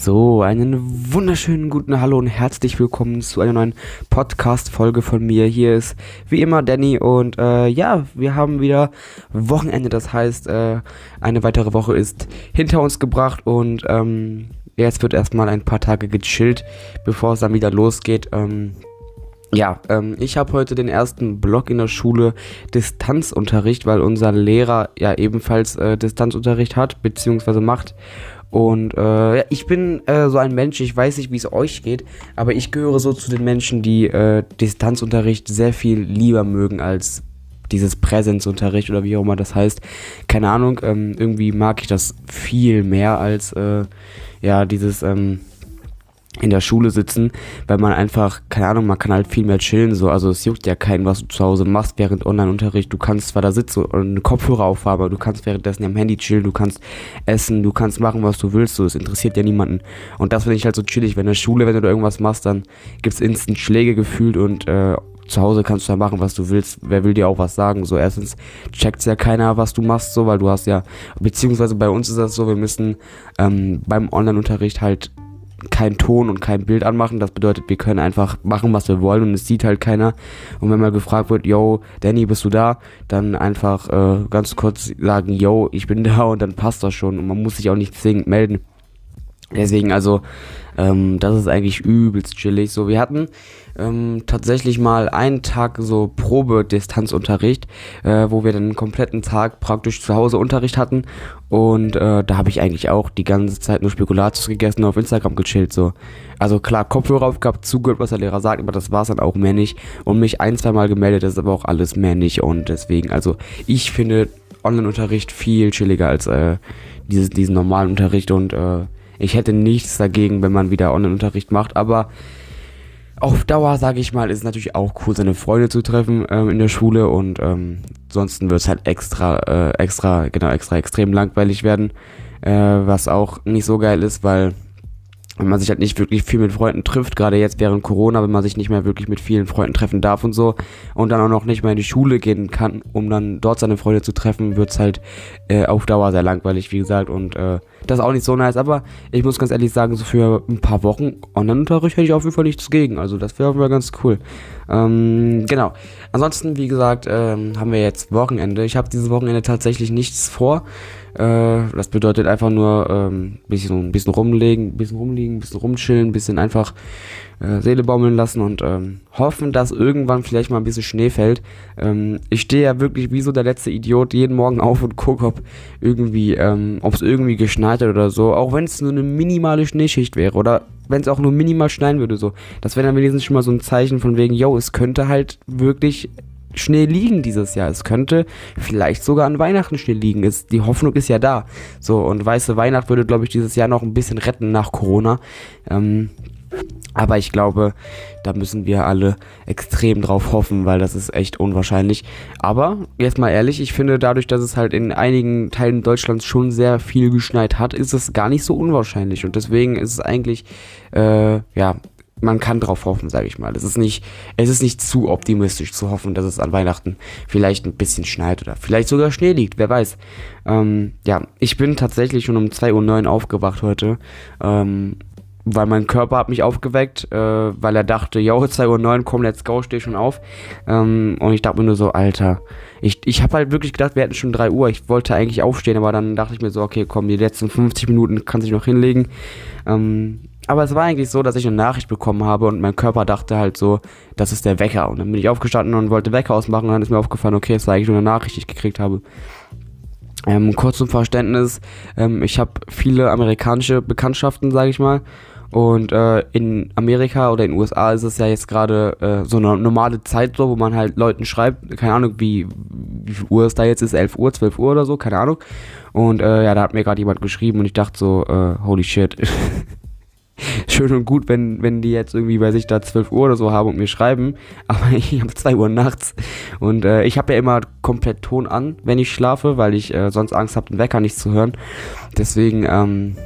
So, einen wunderschönen guten Hallo und herzlich willkommen zu einer neuen Podcast-Folge von mir. Hier ist wie immer Danny und äh, ja, wir haben wieder Wochenende. Das heißt, äh, eine weitere Woche ist hinter uns gebracht und ähm, jetzt wird erstmal ein paar Tage gechillt, bevor es dann wieder losgeht. Ähm, ja, ähm, ich habe heute den ersten Block in der Schule Distanzunterricht, weil unser Lehrer ja ebenfalls äh, Distanzunterricht hat, beziehungsweise macht. Und äh, ich bin äh, so ein Mensch, ich weiß nicht, wie es euch geht, aber ich gehöre so zu den Menschen, die äh, Distanzunterricht sehr viel lieber mögen als dieses Präsenzunterricht oder wie auch immer das heißt. Keine Ahnung, ähm, irgendwie mag ich das viel mehr als äh, ja dieses ähm, in der Schule sitzen, weil man einfach, keine Ahnung, man kann halt viel mehr chillen, so, also es juckt ja keinen, was du zu Hause machst während Online-Unterricht, du kannst zwar da sitzen und einen Kopfhörer aufhaben, aber du kannst währenddessen am Handy chillen, du kannst essen, du kannst machen, was du willst, so, es interessiert ja niemanden. Und das finde ich halt so chillig, wenn in der Schule, wenn du da irgendwas machst, dann gibt's instant Schläge gefühlt und, äh, zu Hause kannst du ja machen, was du willst. Wer will dir auch was sagen? So, erstens checkt ja keiner, was du machst, so, weil du hast ja, beziehungsweise bei uns ist das so, wir müssen ähm, beim Online-Unterricht halt kein Ton und kein Bild anmachen. Das bedeutet, wir können einfach machen, was wir wollen und es sieht halt keiner. Und wenn mal gefragt wird, yo, Danny, bist du da? Dann einfach äh, ganz kurz sagen, yo, ich bin da und dann passt das schon. Und man muss sich auch nicht zwingend melden. Deswegen, also, ähm, das ist eigentlich übelst chillig. So, wir hatten ähm, tatsächlich mal einen Tag so Probe-Distanzunterricht, äh, wo wir dann einen kompletten Tag praktisch zu Hause Unterricht hatten. Und äh, da habe ich eigentlich auch die ganze Zeit nur Spekulatius gegessen und auf Instagram gechillt. So. Also klar, Kopfhörer aufgehabt, zugehört, was der Lehrer sagt, aber das war es dann auch mehr nicht. Und mich ein, zwei Mal gemeldet, das ist aber auch alles mehr nicht. Und deswegen, also ich finde Online-Unterricht viel chilliger als äh, dieses, diesen normalen Unterricht und äh, ich hätte nichts dagegen, wenn man wieder Online-Unterricht macht, aber auf Dauer, sage ich mal, ist es natürlich auch cool, seine Freunde zu treffen ähm, in der Schule und ähm, ansonsten wird es halt extra, äh, extra, genau, extra extrem langweilig werden, äh, was auch nicht so geil ist, weil wenn man sich halt nicht wirklich viel mit Freunden trifft, gerade jetzt während Corona, wenn man sich nicht mehr wirklich mit vielen Freunden treffen darf und so und dann auch noch nicht mehr in die Schule gehen kann, um dann dort seine Freunde zu treffen, wird's halt äh, auf Dauer sehr langweilig, wie gesagt, und äh, das ist auch nicht so nice, aber ich muss ganz ehrlich sagen, so für ein paar Wochen Online-Unterricht hätte ich auf jeden Fall nichts gegen, also das wäre auf jeden Fall ganz cool. Ähm, genau. Ansonsten, wie gesagt, ähm, haben wir jetzt Wochenende. Ich habe dieses Wochenende tatsächlich nichts vor. Äh, das bedeutet einfach nur ähm, bisschen, bisschen rumlegen, bisschen rumliegen, bisschen rumchillen, bisschen einfach äh, Seele baumeln lassen und ähm, hoffen, dass irgendwann vielleicht mal ein bisschen Schnee fällt. Ähm, ich stehe ja wirklich wie so der letzte Idiot jeden Morgen auf und gucke, ob irgendwie, ähm, ob es irgendwie geschneit hat oder so. Auch wenn es nur eine minimale Schneeschicht wäre oder wenn es auch nur minimal schneien würde, so. Das wäre dann wenigstens schon mal so ein Zeichen von wegen, yo, es könnte halt wirklich Schnee liegen dieses Jahr. Es könnte vielleicht sogar an Weihnachten Schnee liegen. Ist, die Hoffnung ist ja da. So, und weiße Weihnacht würde, glaube ich, dieses Jahr noch ein bisschen retten nach Corona. Ähm, aber ich glaube, da müssen wir alle extrem drauf hoffen, weil das ist echt unwahrscheinlich. Aber jetzt mal ehrlich, ich finde dadurch, dass es halt in einigen Teilen Deutschlands schon sehr viel geschneit hat, ist es gar nicht so unwahrscheinlich. Und deswegen ist es eigentlich, äh, ja, man kann drauf hoffen, sage ich mal. Es ist nicht, es ist nicht zu optimistisch zu hoffen, dass es an Weihnachten vielleicht ein bisschen schneit oder vielleicht sogar Schnee liegt, wer weiß. Ähm, ja, ich bin tatsächlich schon um 2.09 Uhr aufgewacht heute, ähm, weil mein Körper hat mich aufgeweckt, äh, weil er dachte, ja, 2.09 Uhr, komm, let's go, steh schon auf. Ähm, und ich dachte mir nur so, Alter, ich, ich habe halt wirklich gedacht, wir hätten schon 3 Uhr. Ich wollte eigentlich aufstehen, aber dann dachte ich mir so, okay, komm, die letzten 50 Minuten kann sich noch hinlegen. Ähm, aber es war eigentlich so, dass ich eine Nachricht bekommen habe und mein Körper dachte halt so, das ist der Wecker. Und dann bin ich aufgestanden und wollte Wecker ausmachen und dann ist mir aufgefallen, okay, es war eigentlich nur eine Nachricht, die ich gekriegt habe. Ähm, kurz zum Verständnis, ähm, ich habe viele amerikanische Bekanntschaften, sage ich mal. Und äh, in Amerika oder in den USA ist es ja jetzt gerade äh, so eine normale Zeit so, wo man halt Leuten schreibt, keine Ahnung, wie, wie viel Uhr es da jetzt ist, 11 Uhr, 12 Uhr oder so, keine Ahnung. Und äh, ja, da hat mir gerade jemand geschrieben und ich dachte so, äh, holy shit. schön und gut, wenn, wenn die jetzt irgendwie bei sich da 12 Uhr oder so haben und mir schreiben, aber ich habe 2 Uhr nachts und äh, ich habe ja immer komplett Ton an, wenn ich schlafe, weil ich äh, sonst Angst habe, den Wecker nicht zu hören. Deswegen, ähm,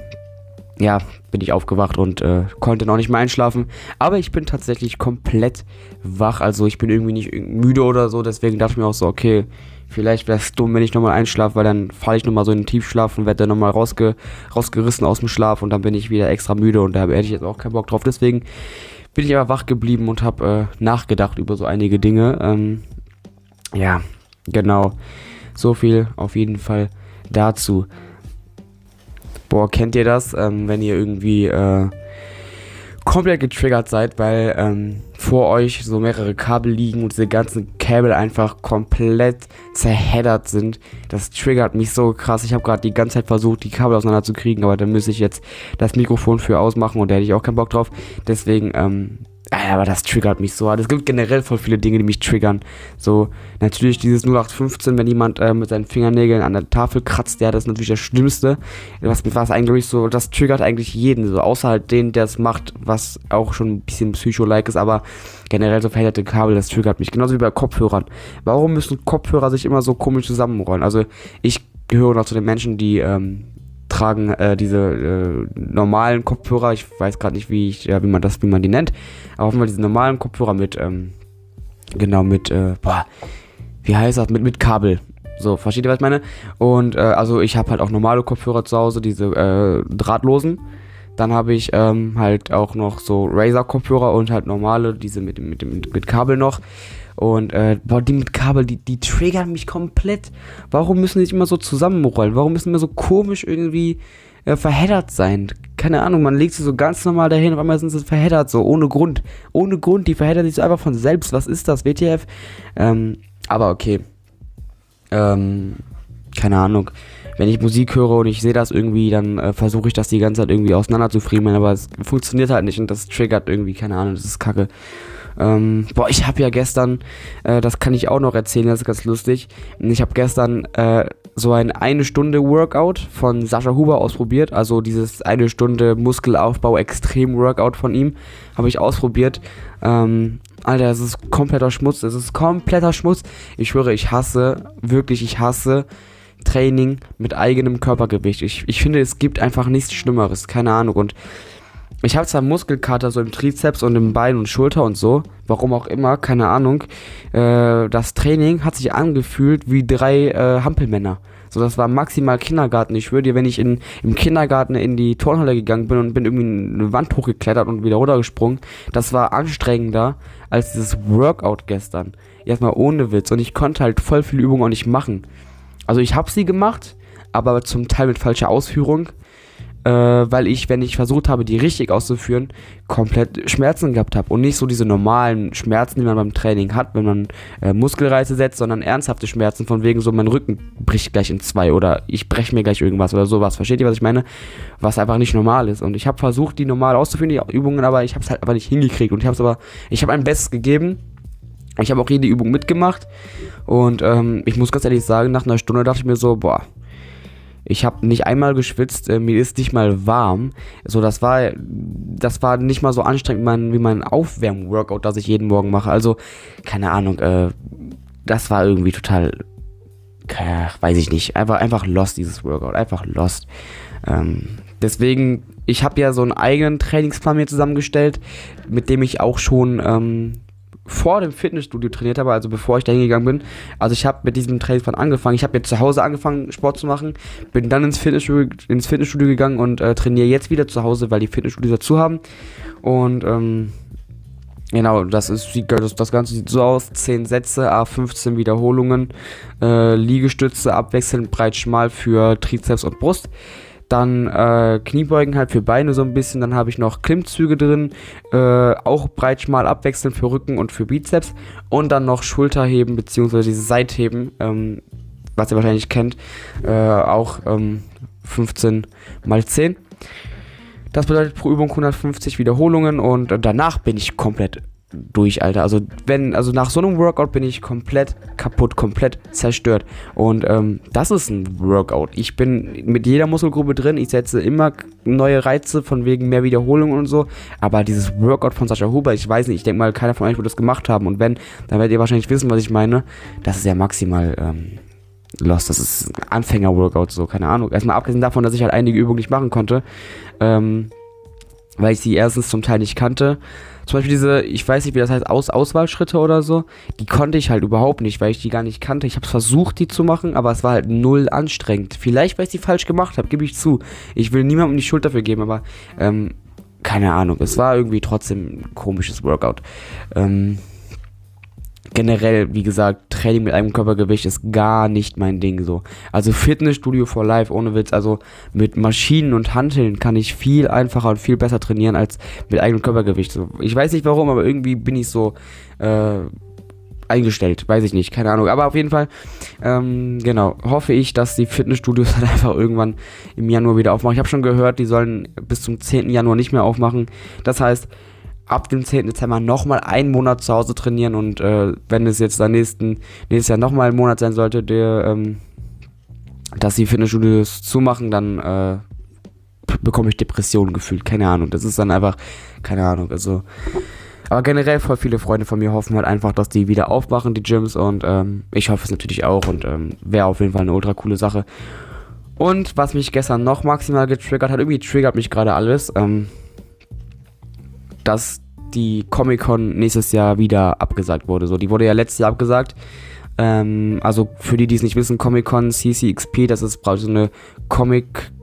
ja, bin ich aufgewacht und äh, konnte noch nicht mehr einschlafen. Aber ich bin tatsächlich komplett wach. Also ich bin irgendwie nicht müde oder so. Deswegen dachte ich mir auch so, okay, Vielleicht wäre es dumm, wenn ich nochmal einschlafe, weil dann falle ich nochmal so in den Tiefschlaf und werde dann nochmal rausge rausgerissen aus dem Schlaf und dann bin ich wieder extra müde und da hätte ich jetzt auch keinen Bock drauf. Deswegen bin ich aber wach geblieben und habe äh, nachgedacht über so einige Dinge. Ähm, ja, genau. So viel auf jeden Fall dazu. Boah, kennt ihr das, ähm, wenn ihr irgendwie äh, komplett getriggert seid, weil ähm, vor euch so mehrere Kabel liegen und diese ganzen Kabel einfach komplett zerheddert sind. Das triggert mich so krass. Ich habe gerade die ganze Zeit versucht, die Kabel auseinanderzukriegen, aber da müsste ich jetzt das Mikrofon für ausmachen und da hätte ich auch keinen Bock drauf. Deswegen ähm, aber das triggert mich so. Es gibt generell voll viele Dinge, die mich triggern. So, natürlich dieses 0815, wenn jemand äh, mit seinen Fingernägeln an der Tafel kratzt, ja, das ist natürlich das Schlimmste. Was, was eigentlich so, das triggert eigentlich jeden, so, außer halt den, der es macht, was auch schon ein bisschen psycho-like ist, aber generell so verhinderte Kabel, das triggert mich. Genauso wie bei Kopfhörern. Warum müssen Kopfhörer sich immer so komisch zusammenrollen? Also, ich gehöre noch zu den Menschen, die, ähm, tragen äh, diese äh, normalen Kopfhörer. Ich weiß gerade nicht, wie ich, ja, wie man das, wie man die nennt. Aber auf Fall diese normalen Kopfhörer mit, ähm, genau mit, äh, boah, wie heißt das? Mit, mit Kabel. So, versteht ihr, was ich meine? Und äh, also ich habe halt auch normale Kopfhörer zu Hause, diese äh, drahtlosen. Dann habe ich ähm, halt auch noch so Razer-Kopfhörer und halt normale, diese mit, mit, mit, mit Kabel noch. Und äh, boah, die mit Kabel, die, die triggern mich komplett. Warum müssen die immer so zusammenrollen? Warum müssen wir so komisch irgendwie äh, verheddert sein? Keine Ahnung, man legt sie so ganz normal dahin, auf einmal sind sie verheddert, so ohne Grund. Ohne Grund, die verheddern sich so einfach von selbst. Was ist das, WTF? Ähm, aber okay. Ähm, keine Ahnung. Wenn ich Musik höre und ich sehe das irgendwie, dann äh, versuche ich das die ganze Zeit irgendwie auseinander zu friemeln, aber es funktioniert halt nicht und das triggert irgendwie, keine Ahnung, das ist kacke. Ähm, boah, ich habe ja gestern, äh, das kann ich auch noch erzählen, das ist ganz lustig. Ich habe gestern äh, so ein eine Stunde Workout von Sascha Huber ausprobiert. Also dieses eine Stunde Muskelaufbau Extrem Workout von ihm habe ich ausprobiert. Ähm, Alter, es ist kompletter Schmutz. Es ist kompletter Schmutz. Ich schwöre, ich hasse, wirklich, ich hasse Training mit eigenem Körpergewicht. Ich, ich finde, es gibt einfach nichts Schlimmeres. Keine Ahnung. Und ich habe zwar Muskelkater so im Trizeps und im Bein und Schulter und so, warum auch immer, keine Ahnung. Äh, das Training hat sich angefühlt wie drei äh, Hampelmänner. So, das war maximal Kindergarten. Ich würde dir, wenn ich in, im Kindergarten in die Turnhalle gegangen bin und bin irgendwie eine Wand hochgeklettert und wieder runtergesprungen, das war anstrengender als dieses Workout gestern. Erstmal ohne Witz. Und ich konnte halt voll viele Übungen auch nicht machen. Also ich habe sie gemacht, aber zum Teil mit falscher Ausführung äh, weil ich, wenn ich versucht habe, die richtig auszuführen, komplett Schmerzen gehabt habe. Und nicht so diese normalen Schmerzen, die man beim Training hat, wenn man äh, Muskelreize setzt, sondern ernsthafte Schmerzen, von wegen so, mein Rücken bricht gleich in zwei oder ich breche mir gleich irgendwas oder sowas. Versteht ihr, was ich meine? Was einfach nicht normal ist. Und ich habe versucht, die normal auszuführen, die Übungen, aber ich habe es halt einfach nicht hingekriegt. Und ich habe es aber, ich habe ein Bestes gegeben. Ich habe auch jede Übung mitgemacht. Und ähm, ich muss ganz ehrlich sagen, nach einer Stunde dachte ich mir so, boah, ich habe nicht einmal geschwitzt, äh, mir ist nicht mal warm. So, das war, das war nicht mal so anstrengend wie mein, wie mein Aufwärm-Workout, das ich jeden Morgen mache. Also, keine Ahnung, äh, das war irgendwie total, äh, weiß ich nicht, einfach, einfach lost, dieses Workout, einfach lost. Ähm, deswegen, ich habe ja so einen eigenen Trainingsplan mir zusammengestellt, mit dem ich auch schon ähm, vor dem Fitnessstudio trainiert habe, also bevor ich da hingegangen bin. Also ich habe mit diesem Trainingsplan angefangen. Ich habe jetzt zu Hause angefangen, Sport zu machen, bin dann ins Fitnessstudio, ins Fitnessstudio gegangen und äh, trainiere jetzt wieder zu Hause, weil die Fitnessstudios dazu haben. Und ähm, genau, das ist das, das Ganze sieht so aus: 10 Sätze, A15 Wiederholungen, äh, Liegestütze abwechselnd breit schmal für Trizeps und Brust. Dann äh, Kniebeugen halt für Beine so ein bisschen. Dann habe ich noch Klimmzüge drin. Äh, auch breit schmal abwechselnd für Rücken und für Bizeps. Und dann noch Schulterheben bzw. diese Seitheben, ähm, was ihr wahrscheinlich kennt. Äh, auch ähm, 15 mal 10. Das bedeutet pro Übung 150 Wiederholungen und danach bin ich komplett durch, Alter. Also wenn, also nach so einem Workout bin ich komplett kaputt, komplett zerstört. Und ähm, das ist ein Workout. Ich bin mit jeder Muskelgruppe drin. Ich setze immer neue Reize von wegen mehr Wiederholungen und so. Aber dieses Workout von Sascha Huber, ich weiß nicht, ich denke mal, keiner von euch wird das gemacht haben. Und wenn, dann werdet ihr wahrscheinlich wissen, was ich meine. Das ist ja maximal ähm, lost. Das ist ein Anfänger-Workout, so, keine Ahnung. Erstmal abgesehen davon, dass ich halt einige Übungen nicht machen konnte. Ähm, weil ich sie erstens zum Teil nicht kannte zum Beispiel diese, ich weiß nicht, wie das heißt, Aus Auswahlschritte oder so, die konnte ich halt überhaupt nicht, weil ich die gar nicht kannte. Ich habe versucht, die zu machen, aber es war halt null anstrengend. Vielleicht, weil ich die falsch gemacht habe, gebe ich zu. Ich will niemandem die Schuld dafür geben, aber ähm, keine Ahnung. Es war irgendwie trotzdem ein komisches Workout. Ähm, generell, wie gesagt, Training mit einem Körpergewicht ist gar nicht mein Ding so. Also Fitnessstudio for Life, ohne Witz. Also mit Maschinen und Hanteln kann ich viel einfacher und viel besser trainieren als mit eigenem Körpergewicht. So, ich weiß nicht warum, aber irgendwie bin ich so äh, eingestellt. Weiß ich nicht, keine Ahnung. Aber auf jeden Fall, ähm, genau, hoffe ich, dass die Fitnessstudios halt einfach irgendwann im Januar wieder aufmachen. Ich habe schon gehört, die sollen bis zum 10. Januar nicht mehr aufmachen. Das heißt, ab dem 10. Dezember nochmal einen Monat zu Hause trainieren und äh, wenn es jetzt dann nächsten, nächstes Jahr nochmal ein Monat sein sollte, der, ähm, dass die Fitnessstudios zumachen, dann äh, bekomme ich Depressionen gefühlt. Keine Ahnung. Das ist dann einfach, keine Ahnung. Also, aber generell voll viele Freunde von mir hoffen halt einfach, dass die wieder aufmachen, die Gyms. Und ähm, ich hoffe es natürlich auch. Und ähm, wäre auf jeden Fall eine ultra coole Sache. Und was mich gestern noch maximal getriggert hat, irgendwie triggert mich gerade alles. Ähm, dass die Comic-Con nächstes Jahr wieder abgesagt wurde. So, die wurde ja letztes Jahr abgesagt. Ähm, also für die, die es nicht wissen, Comic-Con, CCXP, das ist so eine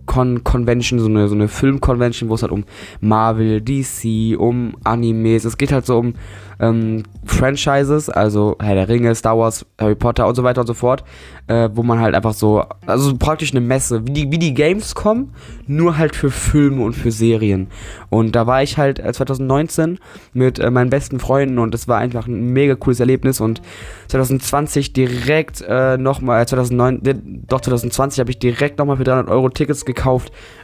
Comic-Con-Convention, so eine, so eine Film-Convention, wo es halt um Marvel, DC, um Animes, es geht halt so um ähm, Franchises, also Herr der Ringe, Star Wars, Harry Potter und so weiter und so fort, äh, wo man halt einfach so, also praktisch eine Messe, wie die, wie die Gamescom, nur halt für Filme und für Serien. Und da war ich halt 2019 äh, mit äh, meinen besten Freunden und das war einfach ein mega cooles Erlebnis und 2020 direkt äh, nochmal, 2009, äh, doch 2020 habe ich direkt nochmal für 300 Euro Tickets gekauft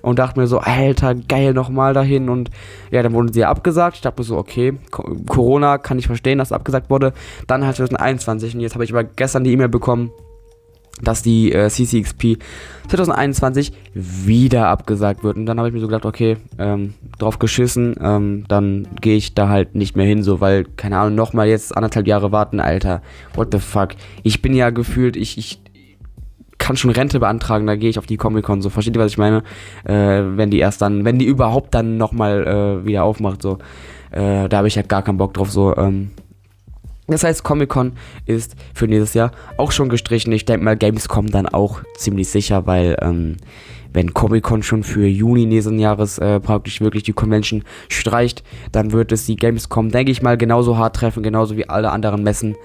und dachte mir so, alter, geil, nochmal dahin und ja, dann wurden sie ja abgesagt. Ich dachte mir so, okay, Corona kann ich verstehen, dass abgesagt wurde. Dann halt 2021 und jetzt habe ich aber gestern die E-Mail bekommen, dass die äh, CCXP 2021 wieder abgesagt wird. Und dann habe ich mir so gedacht, okay, ähm, drauf geschissen, ähm, dann gehe ich da halt nicht mehr hin, so, weil, keine Ahnung, nochmal jetzt anderthalb Jahre warten, Alter. What the fuck? Ich bin ja gefühlt, ich, ich kann schon Rente beantragen, da gehe ich auf die Comic-Con, so, versteht ihr, was ich meine? Äh, wenn die erst dann, wenn die überhaupt dann nochmal äh, wieder aufmacht, so. Äh, da habe ich halt gar keinen Bock drauf, so. Ähm. Das heißt, Comic-Con ist für nächstes Jahr auch schon gestrichen. Ich denke mal, Gamescom dann auch ziemlich sicher, weil ähm, wenn Comic-Con schon für Juni nächsten Jahres äh, praktisch wirklich die Convention streicht, dann wird es die Gamescom, denke ich mal, genauso hart treffen, genauso wie alle anderen Messen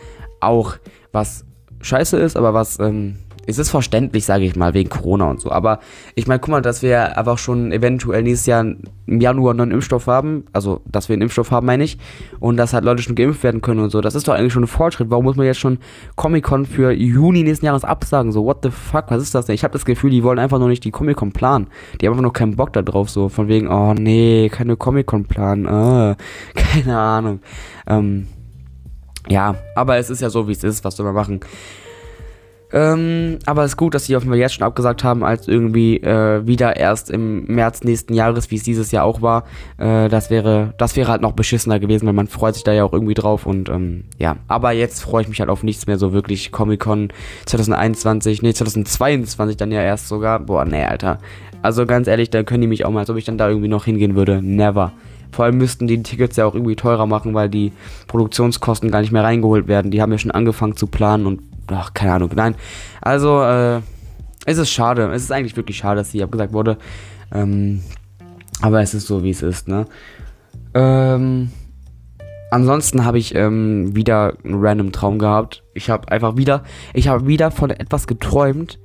auch. Was scheiße ist, aber was ähm, es ist verständlich, sage ich mal, wegen Corona und so. Aber ich meine, guck mal, dass wir einfach schon eventuell nächstes Jahr im Januar einen Impfstoff haben. Also, dass wir einen Impfstoff haben, meine ich. Und dass halt Leute schon geimpft werden können und so. Das ist doch eigentlich schon ein Fortschritt. Warum muss man jetzt schon Comic-Con für Juni nächsten Jahres absagen? So, what the fuck, was ist das denn? Ich habe das Gefühl, die wollen einfach nur nicht die Comic-Con planen. Die haben einfach nur keinen Bock da drauf. So, von wegen, oh nee, keine Comic-Con planen. Oh, keine Ahnung. Ähm, ja, aber es ist ja so, wie es ist. Was soll man machen? Ähm, aber es ist gut, dass sie Fall jetzt schon abgesagt haben, als irgendwie äh, wieder erst im März nächsten Jahres, wie es dieses Jahr auch war. Äh, das wäre, das wäre halt noch beschissener gewesen, weil man freut sich da ja auch irgendwie drauf und ähm, ja. Aber jetzt freue ich mich halt auf nichts mehr so wirklich. Comic Con 2021, nee 2022 dann ja erst sogar. Boah, nee, Alter. Also ganz ehrlich, da können die mich auch mal, als ob ich dann da irgendwie noch hingehen würde. Never. Vor allem müssten die Tickets ja auch irgendwie teurer machen, weil die Produktionskosten gar nicht mehr reingeholt werden. Die haben ja schon angefangen zu planen und ach, keine Ahnung. Nein. Also, äh, es ist schade. Es ist eigentlich wirklich schade, dass sie abgesagt wurde. Ähm, aber es ist so, wie es ist, ne? Ähm, ansonsten habe ich ähm, wieder einen random Traum gehabt. Ich habe einfach wieder, ich habe wieder von etwas geträumt,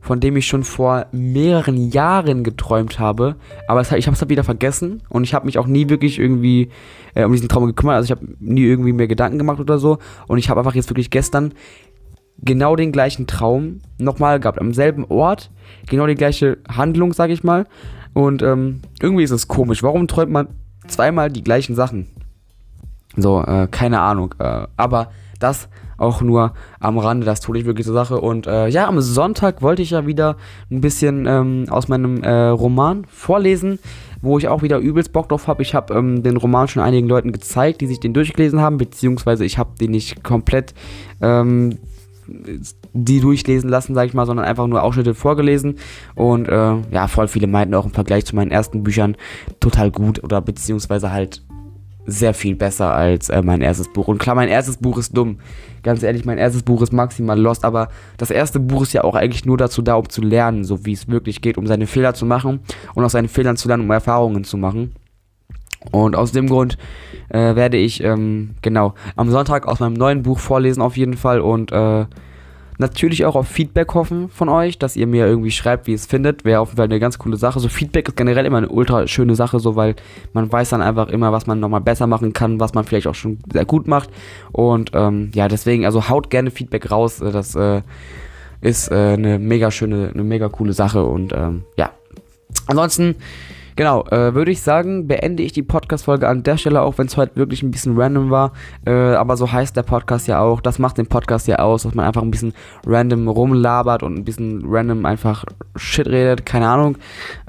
von dem ich schon vor mehreren Jahren geträumt habe. Aber es, ich habe es halt wieder vergessen und ich habe mich auch nie wirklich irgendwie äh, um diesen Traum gekümmert. Also ich habe nie irgendwie mehr Gedanken gemacht oder so. Und ich habe einfach jetzt wirklich gestern genau den gleichen Traum nochmal gehabt, am selben Ort, genau die gleiche Handlung, sag ich mal. Und ähm, irgendwie ist es komisch. Warum träumt man zweimal die gleichen Sachen? So, äh, keine Ahnung. Äh, aber das auch nur am Rande, das tue ich wirklich zur Sache. Und äh, ja, am Sonntag wollte ich ja wieder ein bisschen ähm, aus meinem äh, Roman vorlesen, wo ich auch wieder übelst Bock drauf habe. Ich habe ähm, den Roman schon einigen Leuten gezeigt, die sich den durchgelesen haben, beziehungsweise ich habe den nicht komplett ähm, die durchlesen lassen, sag ich mal, sondern einfach nur Ausschnitte vorgelesen. Und äh, ja, voll viele meinten auch im Vergleich zu meinen ersten Büchern total gut oder beziehungsweise halt sehr viel besser als äh, mein erstes Buch. Und klar, mein erstes Buch ist dumm. Ganz ehrlich, mein erstes Buch ist maximal lost, aber das erste Buch ist ja auch eigentlich nur dazu da, um zu lernen, so wie es wirklich geht, um seine Fehler zu machen und aus seinen Fehlern zu lernen, um Erfahrungen zu machen. Und aus dem Grund äh, werde ich, ähm, genau, am Sonntag aus meinem neuen Buch vorlesen auf jeden Fall und äh, natürlich auch auf Feedback hoffen von euch, dass ihr mir irgendwie schreibt, wie ihr es findet. Wäre auf jeden Fall eine ganz coole Sache. So Feedback ist generell immer eine ultra schöne Sache, so weil man weiß dann einfach immer, was man nochmal besser machen kann, was man vielleicht auch schon sehr gut macht. Und ähm, ja, deswegen, also haut gerne Feedback raus. Äh, das äh, ist äh, eine mega schöne, eine mega coole Sache. Und ähm, ja. Ansonsten Genau, äh, würde ich sagen, beende ich die Podcast-Folge an der Stelle, auch wenn es heute wirklich ein bisschen random war. Äh, aber so heißt der Podcast ja auch. Das macht den Podcast ja aus, dass man einfach ein bisschen random rumlabert und ein bisschen random einfach Shit redet, keine Ahnung.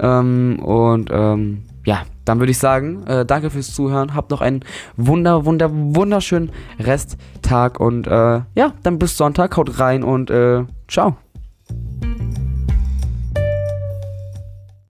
Ähm, und ähm, ja, dann würde ich sagen, äh, danke fürs Zuhören. Habt noch einen wunder, wunder, wunderschönen Resttag und äh, ja, dann bis Sonntag. Haut rein und äh, ciao.